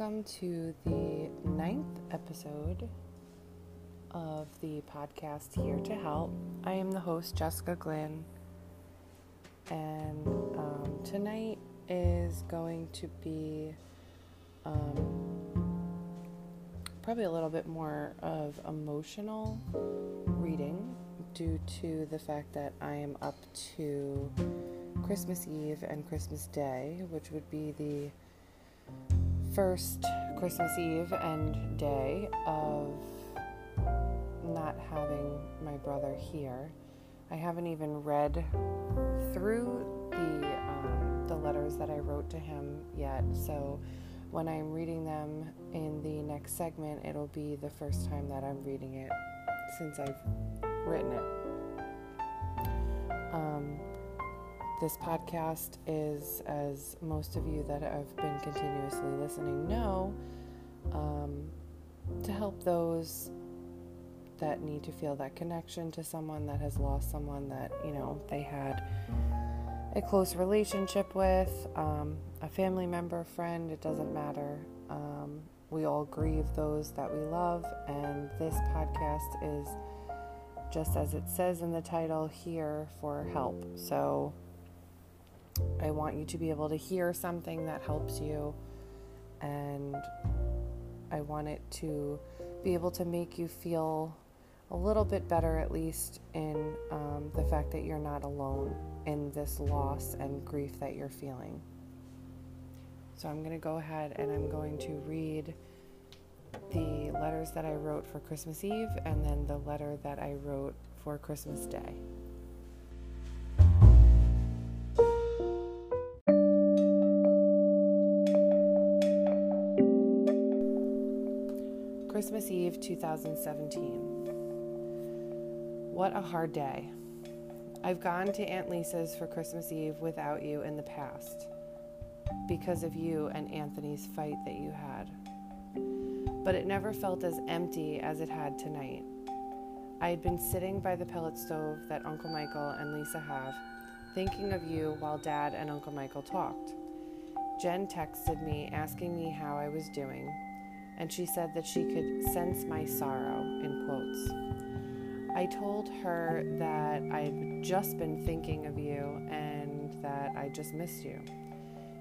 welcome to the ninth episode of the podcast Here to Help. I am the host, Jessica Glynn, and um, tonight is going to be um, probably a little bit more of emotional reading due to the fact that I am up to Christmas Eve and Christmas Day, which would be the first Christmas Eve and day of not having my brother here. I haven't even read through the um, the letters that I wrote to him yet. So when I'm reading them in the next segment, it'll be the first time that I'm reading it since I've written it. This podcast is, as most of you that have been continuously listening know, um, to help those that need to feel that connection to someone that has lost someone that, you know, they had a close relationship with, um, a family member, friend, it doesn't matter. Um, we all grieve those that we love, and this podcast is just as it says in the title here for help. So, I want you to be able to hear something that helps you, and I want it to be able to make you feel a little bit better, at least, in um, the fact that you're not alone in this loss and grief that you're feeling. So, I'm going to go ahead and I'm going to read the letters that I wrote for Christmas Eve and then the letter that I wrote for Christmas Day. Christmas Eve 2017. What a hard day. I've gone to Aunt Lisa's for Christmas Eve without you in the past because of you and Anthony's fight that you had. But it never felt as empty as it had tonight. I had been sitting by the pellet stove that Uncle Michael and Lisa have, thinking of you while Dad and Uncle Michael talked. Jen texted me asking me how I was doing and she said that she could sense my sorrow, in quotes. I told her that I'd just been thinking of you and that I just missed you.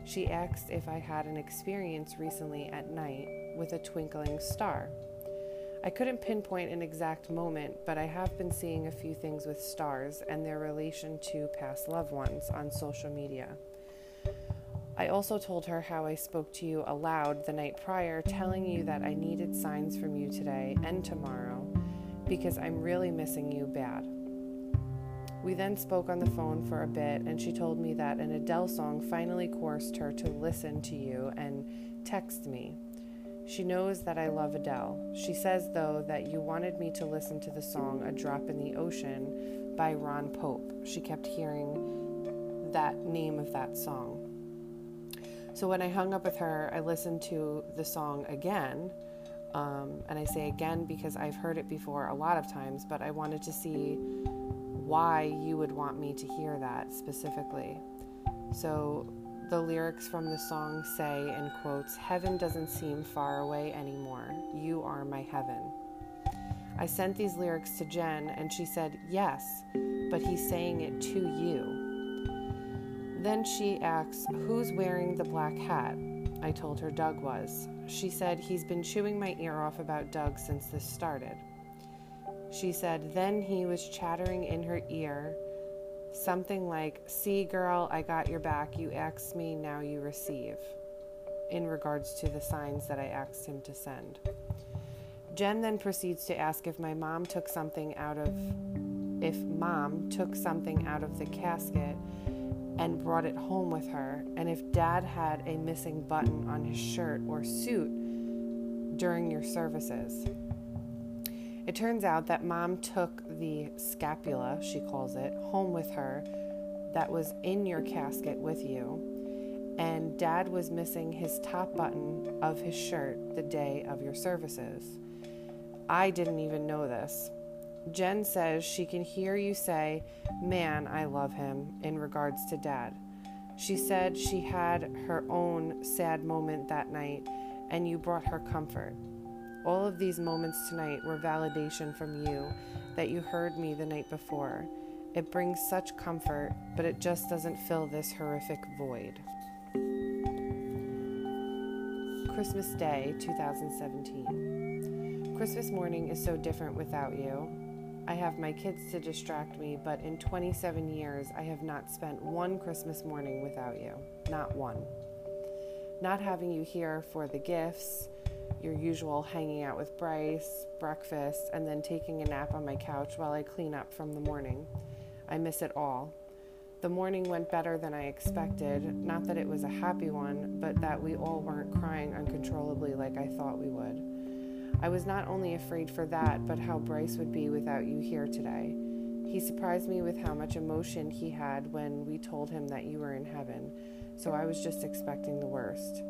She asked if I had an experience recently at night with a twinkling star. I couldn't pinpoint an exact moment, but I have been seeing a few things with stars and their relation to past loved ones on social media. I also told her how I spoke to you aloud the night prior, telling you that I needed signs from you today and tomorrow because I'm really missing you bad. We then spoke on the phone for a bit, and she told me that an Adele song finally coerced her to listen to you and text me. She knows that I love Adele. She says, though, that you wanted me to listen to the song A Drop in the Ocean by Ron Pope. She kept hearing that name of that song. So when I hung up with her, I listened to the song again. Um, and I say again because I've heard it before a lot of times, but I wanted to see why you would want me to hear that specifically. So the lyrics from the song say, in quotes, Heaven doesn't seem far away anymore. You are my heaven. I sent these lyrics to Jen, and she said, Yes, but he's saying it to you. Then she asks, Who's wearing the black hat? I told her Doug was. She said, He's been chewing my ear off about Doug since this started. She said, Then he was chattering in her ear something like, See, girl, I got your back. You asked me, now you receive, in regards to the signs that I asked him to send. Jen then proceeds to ask if my mom took something out of, if mom took something out of the casket and brought it home with her, and if dad had a missing button on his shirt or suit during your services. It turns out that mom took the scapula, she calls it, home with her that was in your casket with you, and dad was missing his top button of his shirt the day of your services. I didn't even know this. Jen says she can hear you say, Man, I love him, in regards to dad. She said she had her own sad moment that night and you brought her comfort. All of these moments tonight were validation from you that you heard me the night before. It brings such comfort, but it just doesn't fill this horrific void. Christmas Day 2017. Christmas morning is so different without you. I have my kids to distract me, but in 27 years, I have not spent one Christmas morning without you. Not one. Not having you here for the gifts, your usual hanging out with Bryce, breakfast, and then taking a nap on my couch while I clean up from the morning. I miss it all. The morning went better than I expected. Not that it was a happy one, but that we all weren't crying uncontrollably like I thought we would. I was not only afraid for that, but how Bryce would be without you here today. He surprised me with how much emotion he had when we told him that you were in heaven, so I was just expecting the worst.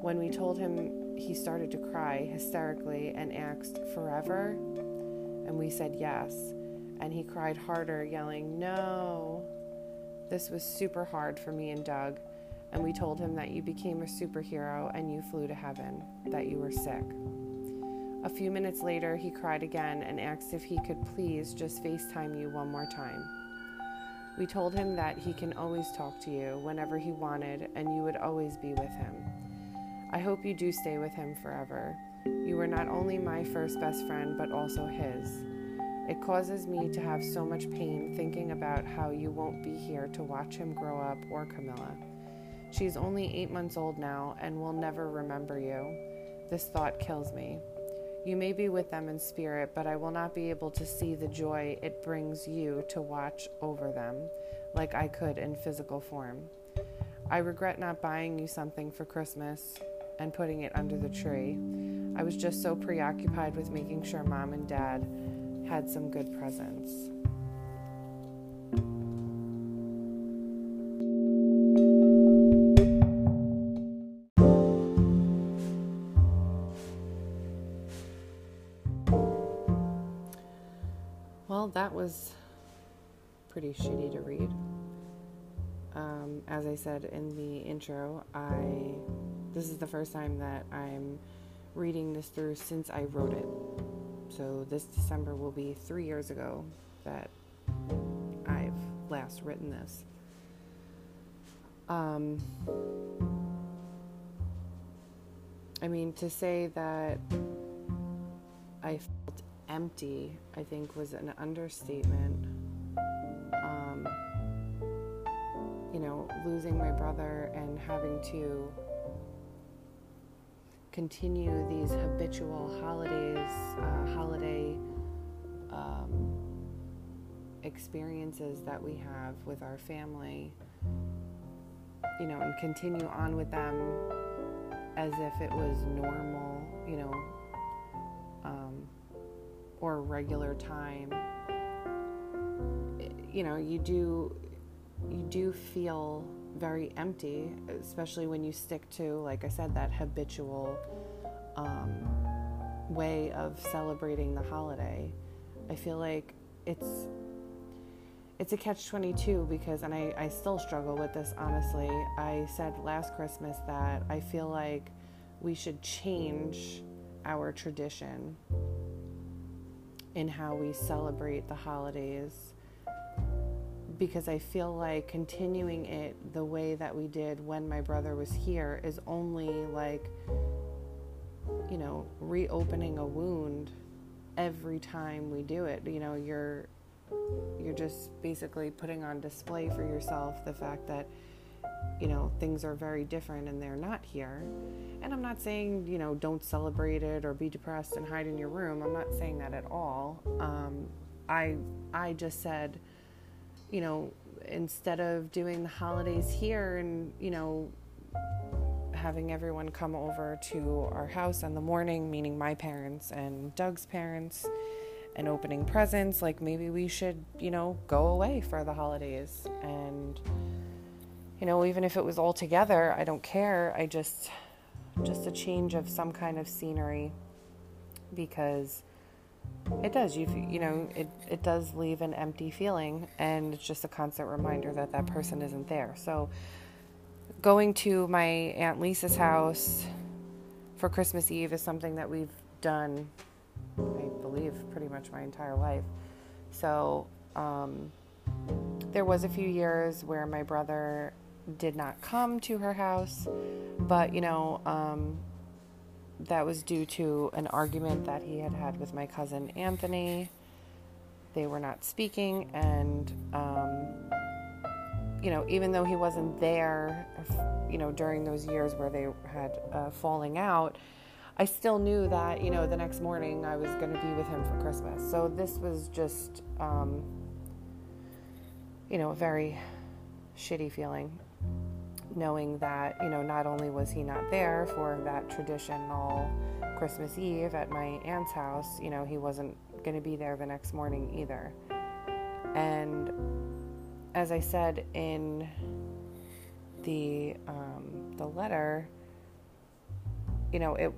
When we told him, he started to cry hysterically and asked, Forever? And we said yes, and he cried harder, yelling, No. This was super hard for me and Doug and we told him that you became a superhero and you flew to heaven, that you were sick. A few minutes later, he cried again and asked if he could please just FaceTime you one more time. We told him that he can always talk to you whenever he wanted and you would always be with him. I hope you do stay with him forever. You were not only my first best friend, but also his. It causes me to have so much pain thinking about how you won't be here to watch him grow up or Camilla. She's only eight months old now and will never remember you. This thought kills me. You may be with them in spirit, but I will not be able to see the joy it brings you to watch over them like I could in physical form. I regret not buying you something for Christmas and putting it under the tree. I was just so preoccupied with making sure mom and dad had some good presents. Was pretty shitty to read. Um, as I said in the intro, I this is the first time that I'm reading this through since I wrote it. So this December will be three years ago that I've last written this. Um, I mean, to say that I empty, I think, was an understatement. Um, you know, losing my brother and having to continue these habitual holidays, uh, holiday um, experiences that we have with our family, you know, and continue on with them as if it was normal, you know. Um, or regular time you know you do you do feel very empty especially when you stick to like i said that habitual um, way of celebrating the holiday. I feel like it's it's a catch 22 because and I, I still struggle with this honestly. I said last christmas that i feel like we should change our tradition in how we celebrate the holidays because I feel like continuing it the way that we did when my brother was here is only like, you know, reopening a wound every time we do it. You know, you're you're just basically putting on display for yourself the fact that you know, things are very different and they're not here. And I'm not saying, you know, don't celebrate it or be depressed and hide in your room. I'm not saying that at all. Um, I I just said, you know, instead of doing the holidays here and, you know, having everyone come over to our house in the morning, meaning my parents and Doug's parents, and opening presents, like maybe we should, you know, go away for the holidays and you know, even if it was all together, I don't care. I just, just a change of some kind of scenery because it does you you know it it does leave an empty feeling and it's just a constant reminder that that person isn't there so going to my aunt lisa's house for Christmas Eve is something that we've done, I believe, pretty much my entire life. So um, there was a few years where my brother did not come to her house, but you know, um, that was due to an argument that he had had with my cousin Anthony. They were not speaking, and um, you know, even though he wasn't there, you know, during those years where they had uh, falling out, I still knew that you know the next morning I was going to be with him for Christmas. So this was just, um, you know, a very shitty feeling knowing that, you know, not only was he not there for that traditional Christmas Eve at my aunt's house, you know, he wasn't going to be there the next morning either. And as I said in the um, the letter, you know, it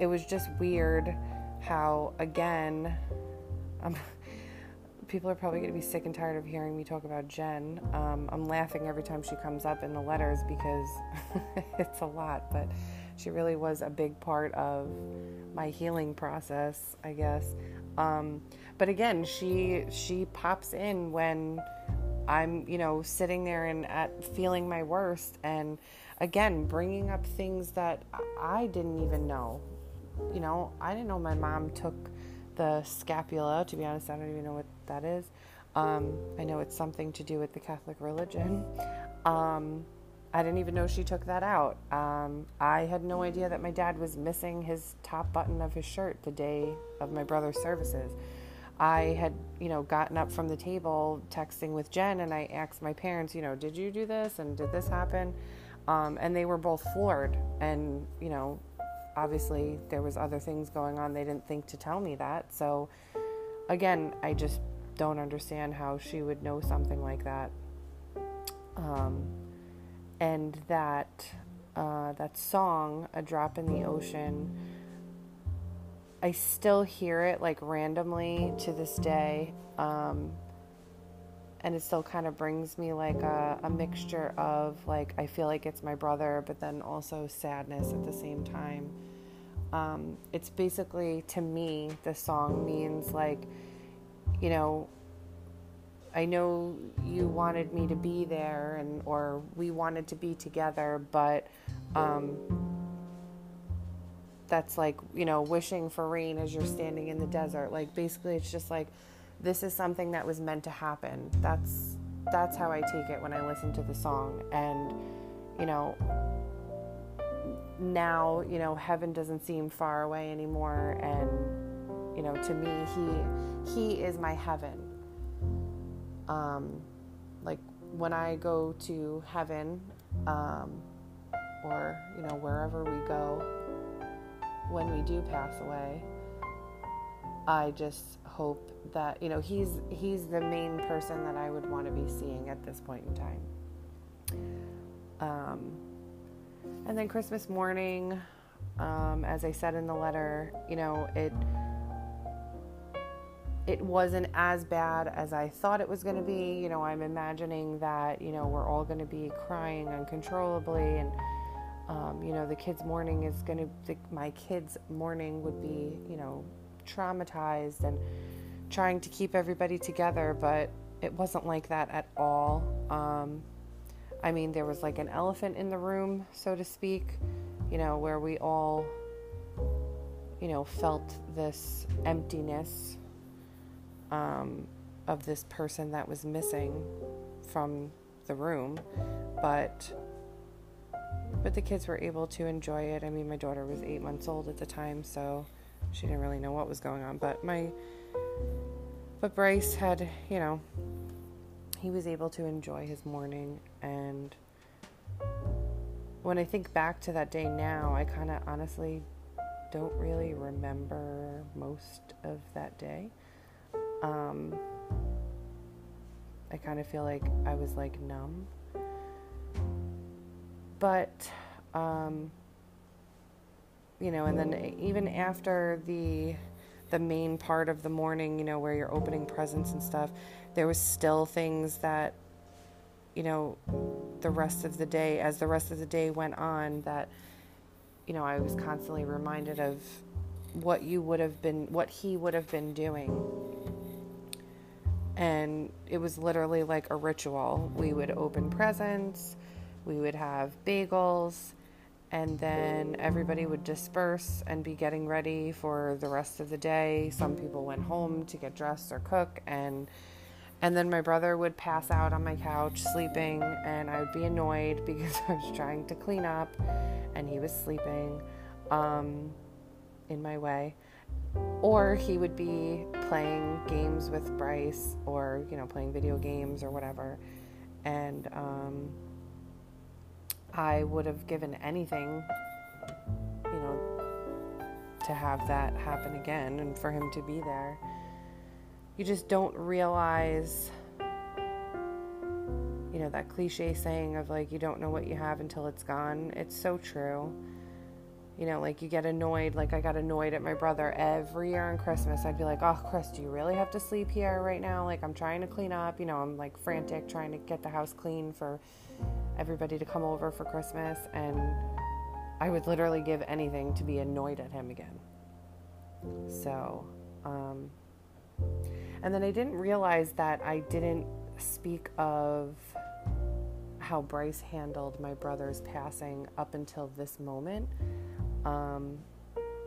it was just weird how again. Um, people are probably going to be sick and tired of hearing me talk about Jen. Um, I'm laughing every time she comes up in the letters because it's a lot, but she really was a big part of my healing process, I guess. Um, but again, she she pops in when I'm, you know, sitting there and at feeling my worst, and again, bringing up things that I didn't even know. You know, I didn't know my mom took the scapula. To be honest, I don't even know what that is. Um, I know it's something to do with the Catholic religion. Um, I didn't even know she took that out. Um, I had no idea that my dad was missing his top button of his shirt the day of my brother's services. I had, you know, gotten up from the table texting with Jen and I asked my parents, you know, did you do this and did this happen? Um, and they were both floored and, you know, obviously there was other things going on. They didn't think to tell me that. So again i just don't understand how she would know something like that. Um, and that uh, that song a drop in the ocean i still hear it like randomly to this day. Um, and it still kind of brings me like a, a mixture of like I feel like it's my brother, but then also sadness at the same time. Um, it's basically to me the song means like, you know, I know you wanted me to be there and or we wanted to be together, but um, that's like you know wishing for rain as you're standing in the desert. Like basically, it's just like this is something that was meant to happen. That's that's how I take it when I listen to the song. And you know, now, you know, heaven doesn't seem far away anymore and you know, to me he he is my heaven. Um like when I go to heaven um or, you know, wherever we go when we do pass away, I just hope that you know he's he's the main person that I would want to be seeing at this point in time. Um, and then Christmas morning, um, as I said in the letter, you know it it wasn't as bad as I thought it was going to be. You know, I'm imagining that you know we're all going to be crying uncontrollably and. Um, you know, the kids' morning is going to, my kids' morning would be, you know, traumatized and trying to keep everybody together, but it wasn't like that at all. Um, I mean, there was like an elephant in the room, so to speak, you know, where we all, you know, felt this emptiness um, of this person that was missing from the room. But but the kids were able to enjoy it. I mean, my daughter was eight months old at the time, so she didn't really know what was going on. But my, but Bryce had, you know, he was able to enjoy his morning. And when I think back to that day now, I kind of honestly don't really remember most of that day. Um, I kind of feel like I was like numb. But, um, you know, and then even after the the main part of the morning, you know, where you're opening presents and stuff, there was still things that you know, the rest of the day as the rest of the day went on that you know, I was constantly reminded of what you would have been, what he would have been doing. And it was literally like a ritual. We would open presents, we would have bagels, and then everybody would disperse and be getting ready for the rest of the day. Some people went home to get dressed or cook, and and then my brother would pass out on my couch sleeping, and I would be annoyed because I was trying to clean up and he was sleeping um, in my way. Or he would be playing games with Bryce or, you know, playing video games or whatever. And um, I would have given anything, you know, to have that happen again and for him to be there. You just don't realize you know that cliche saying of like you don't know what you have until it's gone. It's so true you know like you get annoyed like i got annoyed at my brother every year on christmas. I'd be like oh chris do you really have to sleep here right now? Like i'm trying to clean up you know i'm like frantic trying to get the house clean for everybody to come over for christmas and i would literally give anything to be annoyed at him again. So um, and then I didn't realize that I didn't speak of how Bryce handled my brother's passing up until this moment. Um,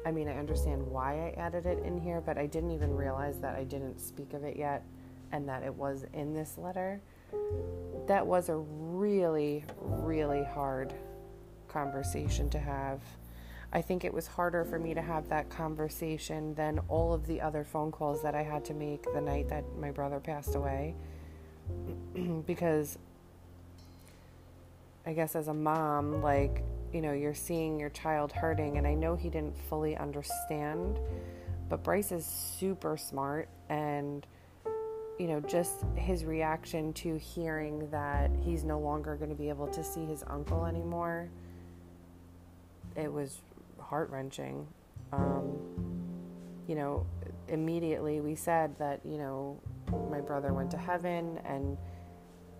I mean, I understand why I added it in here, but I didn't even realize that I didn't speak of it yet and that it was in this letter. That was a really, really hard conversation to have. I think it was harder for me to have that conversation than all of the other phone calls that I had to make the night that my brother passed away. because I guess as a mom, like, you know, you're seeing your child hurting, and I know he didn't fully understand, but Bryce is super smart, and, you know, just his reaction to hearing that he's no longer going to be able to see his uncle anymore, it was heart wrenching. Um, you know, immediately we said that, you know, my brother went to heaven and,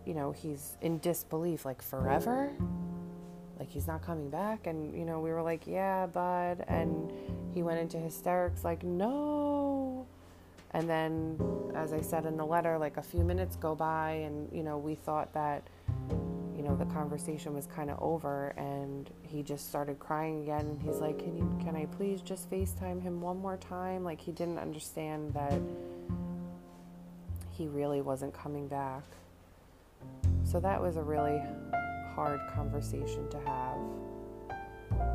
you know, he's in disbelief, like forever? Like he's not coming back? And, you know, we were like, yeah, bud. And he went into hysterics, like, no. And then, as I said in the letter, like a few minutes go by, and, you know, we thought that you know the conversation was kind of over and he just started crying again and he's like can you can i please just facetime him one more time like he didn't understand that he really wasn't coming back so that was a really hard conversation to have.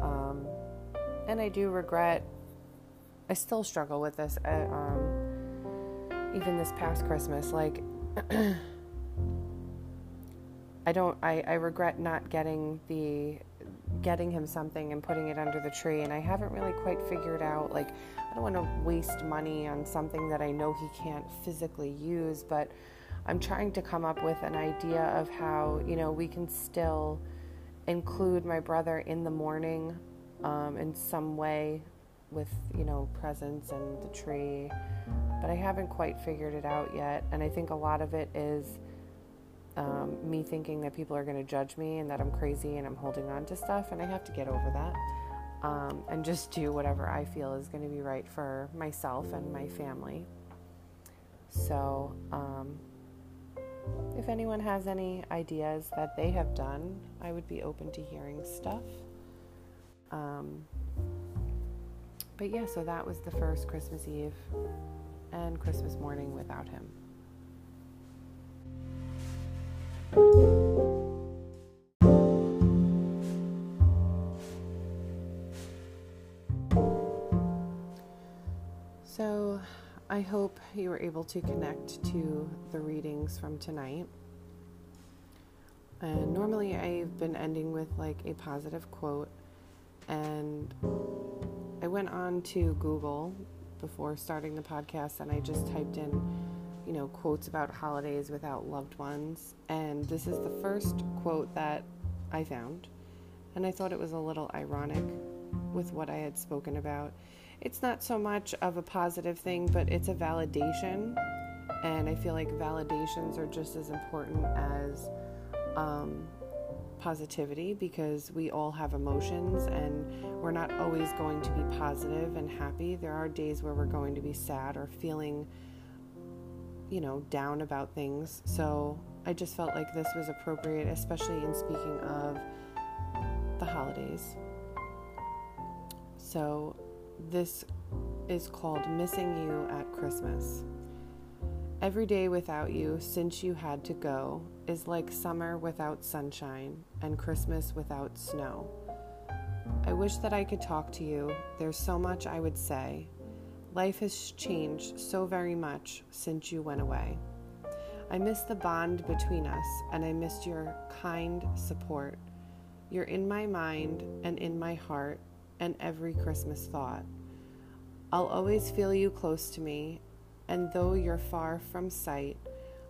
Um, and i do regret i still struggle with this at, uh, um, even this past christmas like I don't I, I regret not getting the getting him something and putting it under the tree and I haven't really quite figured out like I don't want to waste money on something that I know he can't physically use but I'm trying to come up with an idea of how you know we can still include my brother in the morning um, in some way with you know presents and the tree but I haven't quite figured it out yet and I think a lot of it is um, me thinking that people are going to judge me and that I'm crazy and I'm holding on to stuff, and I have to get over that um, and just do whatever I feel is going to be right for myself and my family. So, um, if anyone has any ideas that they have done, I would be open to hearing stuff. Um, but yeah, so that was the first Christmas Eve and Christmas morning without him. Able to connect to the readings from tonight. And normally I've been ending with like a positive quote, and I went on to Google before starting the podcast and I just typed in you know, quotes about holidays without loved ones. And this is the first quote that I found. And I thought it was a little ironic with what I had spoken about. It's not so much of a positive thing, but it's a validation. And I feel like validations are just as important as, um, positivity because we all have emotions and we're not always going to be positive and happy. There are days where we're going to be sad or feeling, you know, down about things. So I just felt like this was appropriate, especially in speaking of the holidays. So this is called Missing You at Christmas. Every day without you since you had to go is like summer without sunshine and Christmas without snow. I wish that I could talk to you. There's so much I would say. Life has changed so very much since you went away. I miss the bond between us, and I missed your kind support. You're in my mind and in my heart and every Christmas thought. I'll always feel you close to me, and though you're far from sight,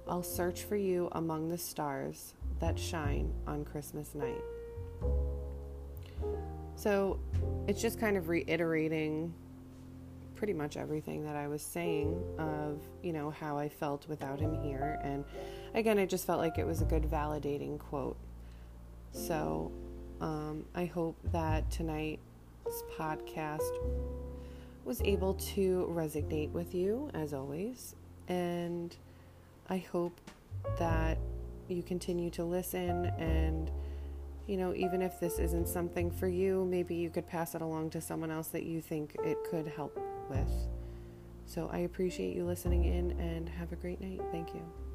I'll search for you among the stars that shine on Christmas night. So it's just kind of reiterating pretty much everything that I was saying of, you know, how I felt without him here. And again, I just felt like it was a good validating quote. So um, I hope that tonight's podcast was able to resonate with you as always. And I hope that you continue to listen and you know, even if this isn't something for you, maybe you could pass it along to someone else that you think it could help with. So I appreciate you listening in and have a great night. Thank you.